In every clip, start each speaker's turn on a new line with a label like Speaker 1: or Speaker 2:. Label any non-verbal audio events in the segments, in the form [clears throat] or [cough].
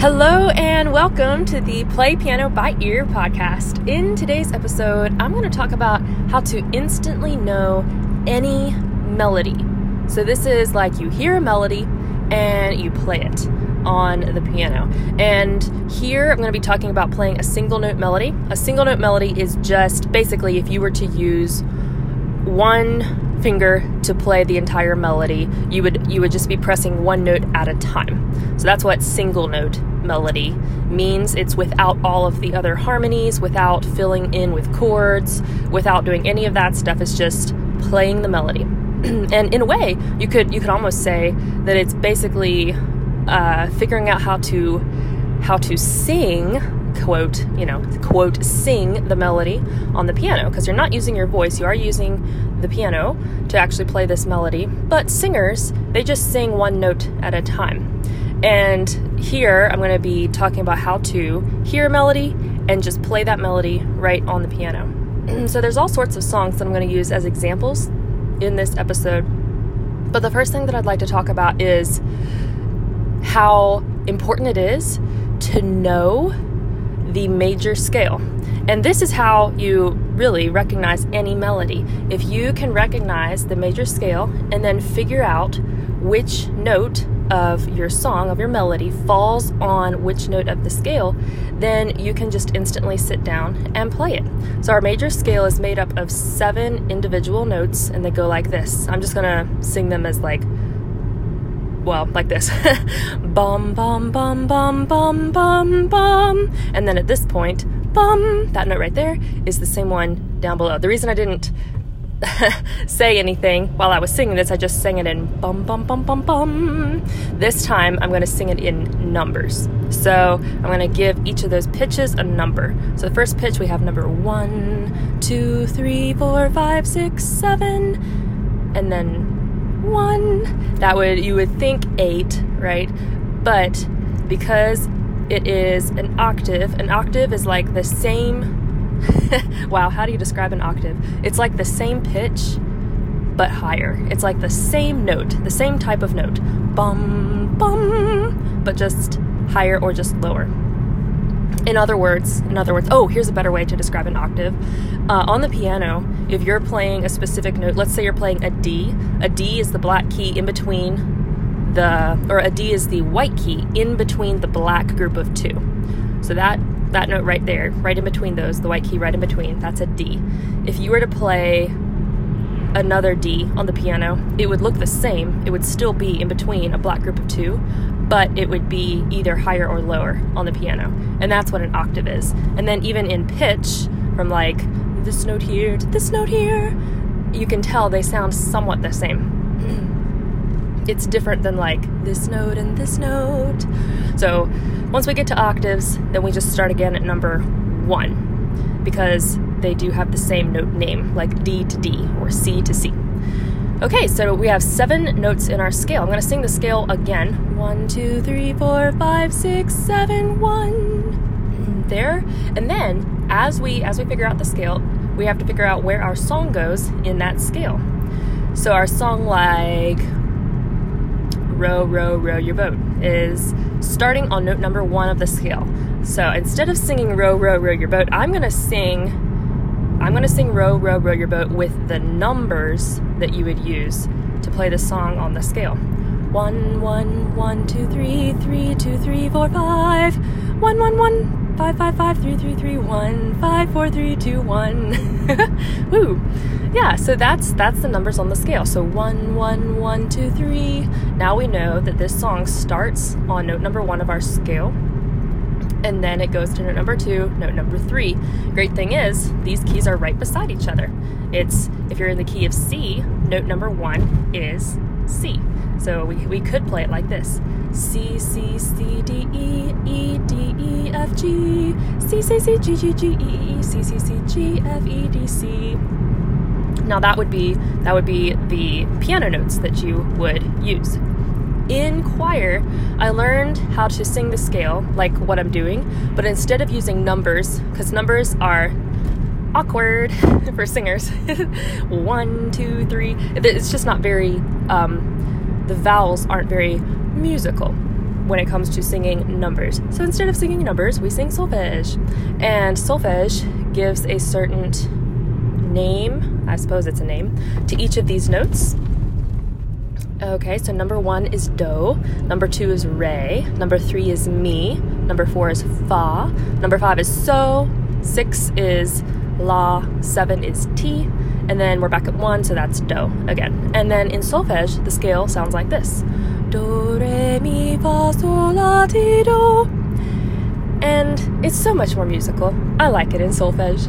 Speaker 1: Hello and welcome to the Play Piano by Ear podcast. In today's episode, I'm going to talk about how to instantly know any melody. So, this is like you hear a melody and you play it on the piano. And here I'm going to be talking about playing a single note melody. A single note melody is just basically if you were to use one finger to play the entire melody, you would you would just be pressing one note at a time. So that's what single note melody means. It's without all of the other harmonies, without filling in with chords, without doing any of that stuff. It's just playing the melody. [clears throat] and in a way, you could you could almost say that it's basically uh, figuring out how to how to sing quote, you know, quote, sing the melody on the piano because you're not using your voice, you are using the piano to actually play this melody. But singers, they just sing one note at a time. And here I'm going to be talking about how to hear a melody and just play that melody right on the piano. [clears throat] so there's all sorts of songs that I'm going to use as examples in this episode. But the first thing that I'd like to talk about is how important it is to know the major scale. And this is how you really recognize any melody. If you can recognize the major scale and then figure out which note of your song, of your melody, falls on which note of the scale, then you can just instantly sit down and play it. So, our major scale is made up of seven individual notes, and they go like this. I'm just gonna sing them as like well, like this. [laughs] bum, bum, bum, bum, bum, bum, bum. And then at this point, bum, that note right there is the same one down below. The reason I didn't [laughs] say anything while I was singing this, I just sang it in bum, bum, bum, bum, bum. This time I'm going to sing it in numbers. So I'm going to give each of those pitches a number. So the first pitch we have number one, two, three, four, five, six, seven, and then one. That would, you would think eight, right? But because it is an octave, an octave is like the same. [laughs] wow, how do you describe an octave? It's like the same pitch, but higher. It's like the same note, the same type of note. Bum, bum, but just higher or just lower. In other words, in other words, oh, here's a better way to describe an octave. Uh, on the piano, if you're playing a specific note, let's say you're playing a D. A D is the black key in between the, or a D is the white key in between the black group of two. So that that note right there, right in between those, the white key right in between, that's a D. If you were to play another D on the piano, it would look the same. It would still be in between a black group of two, but it would be either higher or lower on the piano. And that's what an octave is. And then even in pitch, from like this note here to this note here, you can tell they sound somewhat the same. [clears throat] It's different than like this note and this note. So once we get to octaves, then we just start again at number one because they do have the same note name, like D to D or C to C. Okay, so we have seven notes in our scale. I'm to sing the scale again. One, two, three, four, five, six, seven, one. There. And then as we as we figure out the scale, we have to figure out where our song goes in that scale. So our song like row, row, row your boat is starting on note number one of the scale. So instead of singing row, row, row your boat, I'm gonna sing I'm going to sing Row, Row, Row Your Boat with the numbers that you would use to play the song on the scale. One, one, one, two, three, three, two, three, four, five. One, one, one, five, five, five, three, three, three, one, five, four, three, two, one. [laughs] Woo! Yeah, so that's that's the numbers on the scale. So one, one, one, two, three. Now we know that this song starts on note number one of our scale and then it goes to note number two, note number three. Great thing is, these keys are right beside each other. It's if you're in the key of C, note number one is C. So we, we could play it like this C, C, C, D, E, E, D, E, F, G, C, C, C, G, G, G, E, E, C, C, C, G, F, E, D, C. Now that would be that would be the piano notes that you would use in choir, I learned how to sing the scale, like what I'm doing, but instead of using numbers, because numbers are awkward [laughs] for singers [laughs] one, two, three. It's just not very, um, the vowels aren't very musical. when it comes to singing numbers. So instead of singing numbers, we sing solfege. And solfege gives a certain name, I suppose it's a name, to each of these notes. Okay, so number one is do, number two is re, number three is mi, number four is fa, number five is so, six is la, seven is ti, and then we're back at one, so that's do again. And then in solfege, the scale sounds like this do, re, mi, fa, sol, la, ti, do. And it's so much more musical. I like it in solfege.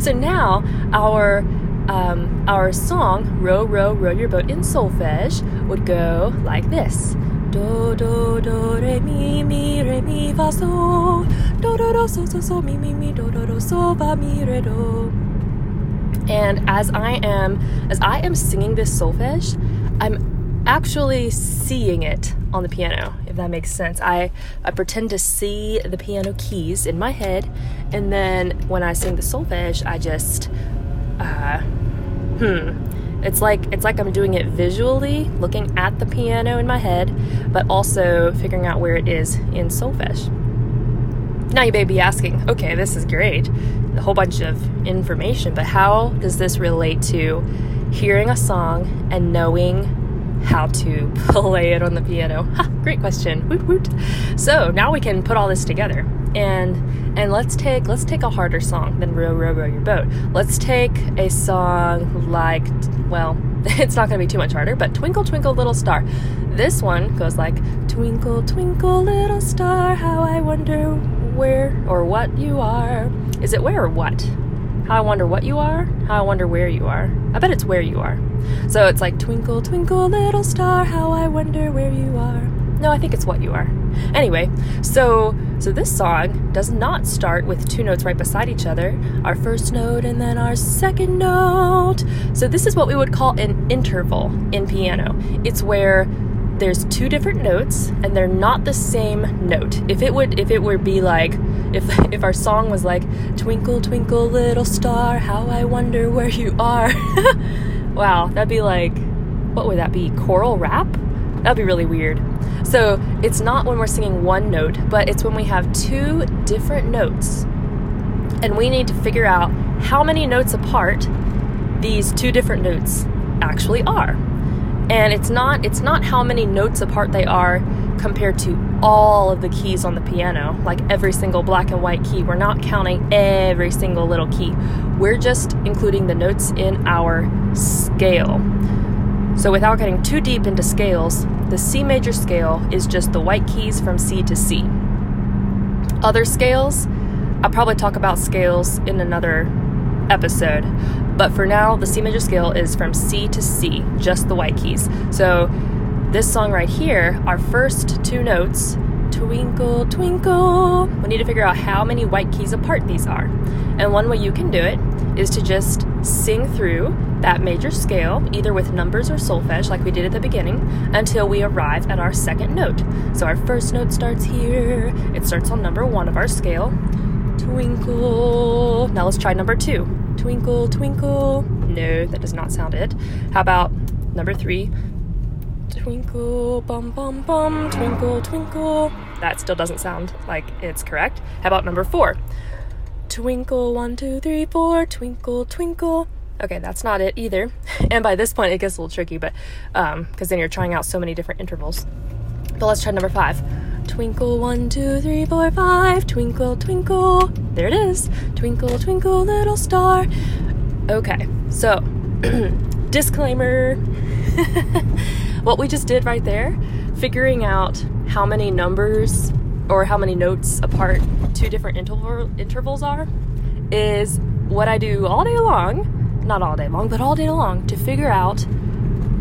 Speaker 1: [laughs] so now our um, our song "Row, Row, Row Your Boat" in solfege would go like this: Do do do re mi mi re mi fa so do do do so so so mi mi mi do do do so fa mi re do. And as I am as I am singing this solfege, I'm actually seeing it on the piano, if that makes sense. I, I pretend to see the piano keys in my head, and then when I sing the solfege, I just uh, hmm. It's like it's like I'm doing it visually, looking at the piano in my head, but also figuring out where it is in solfege. Now you may be asking, okay, this is great, a whole bunch of information, but how does this relate to hearing a song and knowing how to [laughs] play it on the piano? Ha, great question. Woot woot. So now we can put all this together and and let's take let's take a harder song than row row row your boat. Let's take a song like well [laughs] it's not going to be too much harder but twinkle twinkle little star. This one goes like twinkle twinkle little star how i wonder where or what you are. Is it where or what? How i wonder what you are how i wonder where you are. I bet it's where you are. So it's like twinkle twinkle little star how i wonder where you are. No, I think it's what you are. Anyway, so so this song does not start with two notes right beside each other, our first note and then our second note. So this is what we would call an interval in piano. It's where there's two different notes and they're not the same note. If it would if it would be like if [laughs] if our song was like twinkle twinkle little star how I wonder where you are. [laughs] wow, that'd be like what would that be? Choral rap? That'd be really weird. So it's not when we're singing one note, but it's when we have two different notes. And we need to figure out how many notes apart these two different notes actually are. And it's not it's not how many notes apart they are compared to all of the keys on the piano, like every single black and white key. We're not counting every single little key. We're just including the notes in our scale. So, without getting too deep into scales, the C major scale is just the white keys from C to C. Other scales, I'll probably talk about scales in another episode, but for now, the C major scale is from C to C, just the white keys. So, this song right here, our first two notes, twinkle, twinkle, we need to figure out how many white keys apart these are. And one way you can do it is to just sing through that major scale, either with numbers or solfege, like we did at the beginning, until we arrive at our second note. So our first note starts here, it starts on number one of our scale. Twinkle. Now let's try number two. Twinkle, twinkle. No, that does not sound it. How about number three? Twinkle, bum, bum, bum, twinkle, twinkle. That still doesn't sound like it's correct. How about number four? Twinkle, one, two, three, four, twinkle, twinkle. Okay, that's not it either. [laughs] And by this point, it gets a little tricky, but because um, then you're trying out so many different intervals. But let's try number five. Twinkle, one, two, three, four, five. Twinkle, twinkle. There it is. Twinkle, twinkle, little star. Okay, so [clears throat] disclaimer. [laughs] what we just did right there, figuring out how many numbers or how many notes apart two different interval, intervals are, is what I do all day long not all day long, but all day long to figure out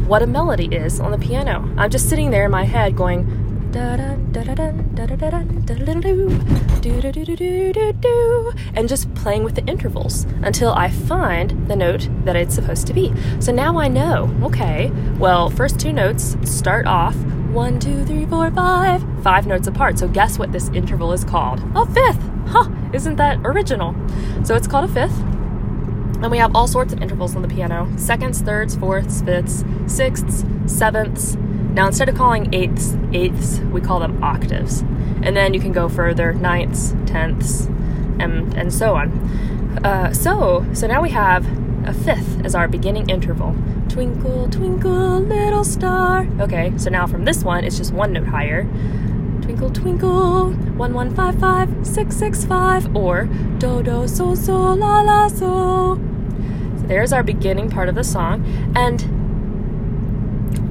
Speaker 1: what a melody is on the piano. I'm just sitting there in my head going and just playing with the intervals until I find the note that it's supposed to be. So now I know, okay, well, first two notes start off one, two, three, four, five, five notes apart. So guess what this interval is called? A fifth. Huh, isn't that original? So it's called a fifth. And we have all sorts of intervals on the piano seconds, thirds, fourths, fifths, sixths, sevenths. Now, instead of calling eighths eighths, we call them octaves. And then you can go further, ninths, tenths, and, and so on. Uh, so, so now we have a fifth as our beginning interval. Twinkle, twinkle, little star. Okay, so now from this one, it's just one note higher. Twinkle, twinkle, one one five five six six five, or do do so so la la so. There's our beginning part of the song, and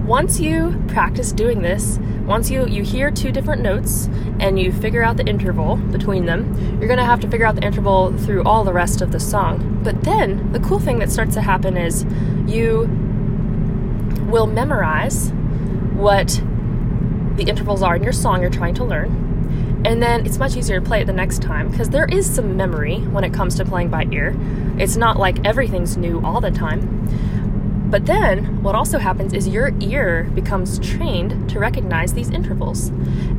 Speaker 1: once you practice doing this, once you, you hear two different notes and you figure out the interval between them, you're going to have to figure out the interval through all the rest of the song. But then the cool thing that starts to happen is you will memorize what the intervals are in your song you're trying to learn. And then it's much easier to play it the next time because there is some memory when it comes to playing by ear. It's not like everything's new all the time. But then, what also happens is your ear becomes trained to recognize these intervals.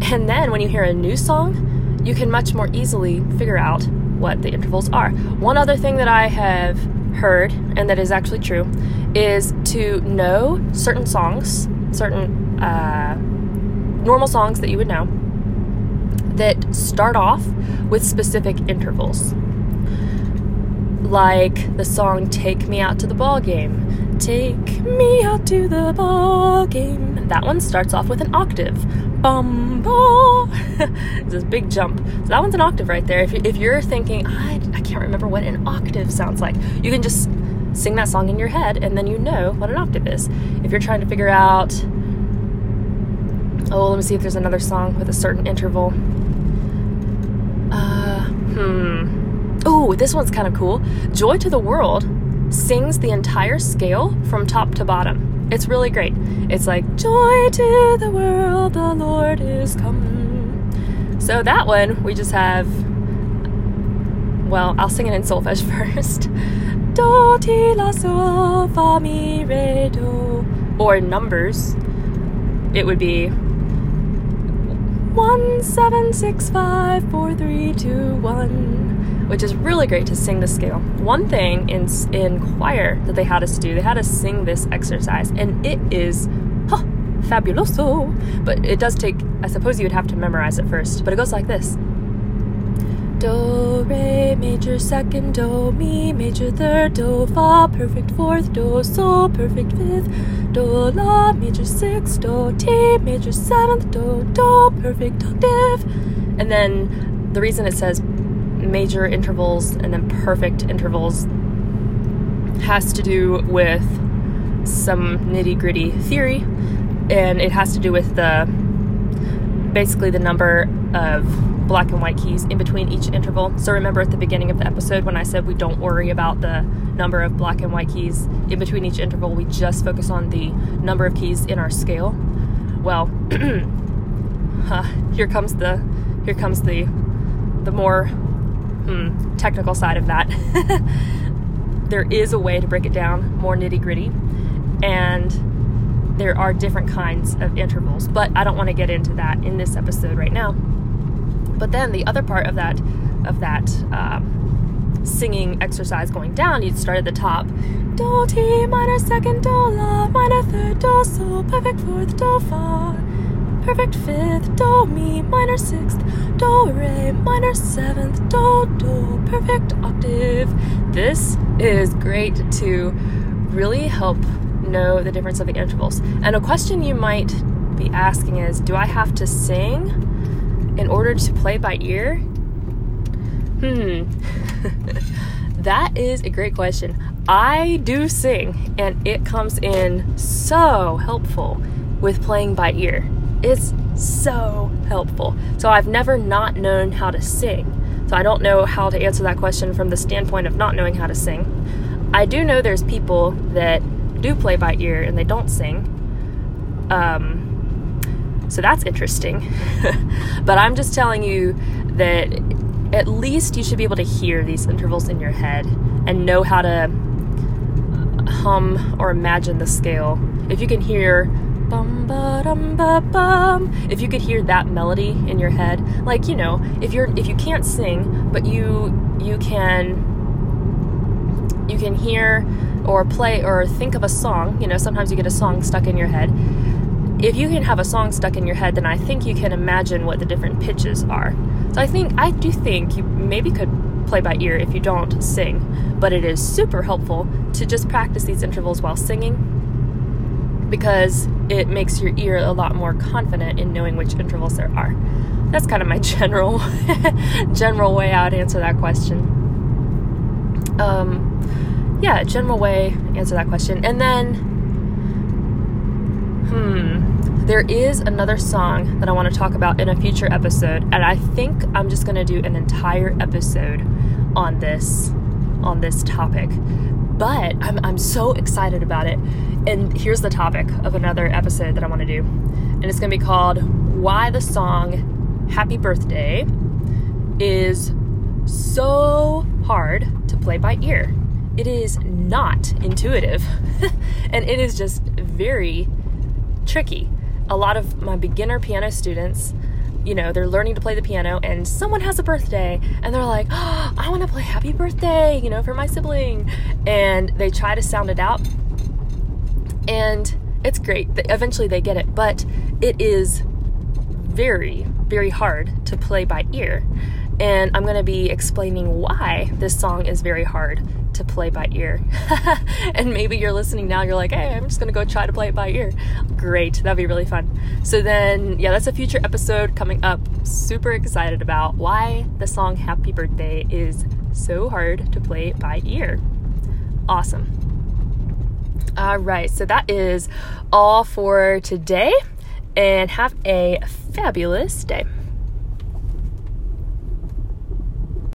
Speaker 1: And then, when you hear a new song, you can much more easily figure out what the intervals are. One other thing that I have heard, and that is actually true, is to know certain songs, certain uh, normal songs that you would know, that start off with specific intervals. Like the song Take Me Out to the Ball Game Take me out to the ball game. That one starts off with an octave. Bum ball. [laughs] it's this big jump. So that one's an octave right there. If, if you're thinking, I, I can't remember what an octave sounds like, you can just sing that song in your head and then you know what an octave is. If you're trying to figure out, oh, let me see if there's another song with a certain interval. Hmm. Oh, this one's kind of cool. Joy to the World sings the entire scale from top to bottom. It's really great. It's like, Joy to the world, the Lord is come. So that one, we just have, well, I'll sing it in solfege [laughs] first. Do, ti, la, sol, fa, mi, re, do. Or numbers, it would be one, seven, six, five, four, three, two, one which is really great to sing the scale. One thing in in choir that they had us do, they had us sing this exercise, and it is huh, fabuloso. But it does take, I suppose you would have to memorize it first. But it goes like this. Do, re, major second, do, mi, major third, do, fa, perfect fourth, do, sol, perfect fifth, do, la, major six do, ti, major seventh, do, do, perfect oh, octave. And then the reason it says major intervals and then perfect intervals has to do with some nitty gritty theory, and it has to do with the basically the number of black and white keys in between each interval. So remember at the beginning of the episode when I said we don't worry about the number of black and white keys in between each interval, we just focus on the number of keys in our scale. Well, [clears throat] uh, here comes the here comes the the more hmm, technical side of that. [laughs] there is a way to break it down more nitty gritty, and there are different kinds of intervals, but I don't want to get into that in this episode right now. But then the other part of that of that um, singing exercise going down, you'd start at the top. Do ti minor second do la minor third do sol perfect fourth do fa perfect fifth, do, mi, minor sixth, do, re, minor seventh, do, do, perfect octave. This is great to really help know the difference of the intervals. And a question you might be asking is Do I have to sing in order to play by ear? Hmm. [laughs] that is a great question. I do sing, and it comes in so helpful with playing by ear. It's so helpful. So I've never not known how to sing. So I don't know how to answer that question from the standpoint of not knowing how to sing. I do know there's people that do play by ear and they don't sing. Um, so that's interesting. [laughs] but I'm just telling you that at least you should be able to hear these intervals in your head and know how to hum or imagine the scale. If you can hear bum ba dum ba bum. If you could hear that melody in your head, like you know, if you're if you can't sing, but you you can you can hear or play or think of a song. You know, sometimes you get a song stuck in your head. If you can have a song stuck in your head, then I think you can imagine what the different pitches are. So I think, I do think you maybe could play by ear if you don't sing, but it is super helpful to just practice these intervals while singing because it makes your ear a lot more confident in knowing which intervals there are. That's kind of my [laughs] general general way I would answer that question. Um, yeah, general way answer that question. And then, hmm, there is another song that I want to talk about in a future episode, and I think I'm just going to do an entire episode on this on this topic. But I'm I'm so excited about it. And here's the topic of another episode that I want to do. And it's going to be called Why the Song Happy Birthday is so hard to play by ear. It is not intuitive [laughs] and it is just very tricky. A lot of my beginner piano students, you know, they're learning to play the piano and someone has a birthday and they're like, oh, I want to play happy birthday, you know, for my sibling. And they try to sound it out and it's great. Eventually they get it, but it is very, very hard to play by ear. And I'm going to be explaining why this song is very hard to play by ear. [laughs] and maybe you're listening now, you're like, hey, I'm just to go try to play it by ear. Great, that'd be really fun. So, then, yeah, that's a future episode coming up. Super excited about why the song Happy Birthday is so hard to play by ear. Awesome. All right, so that is all for today, and have a fabulous day.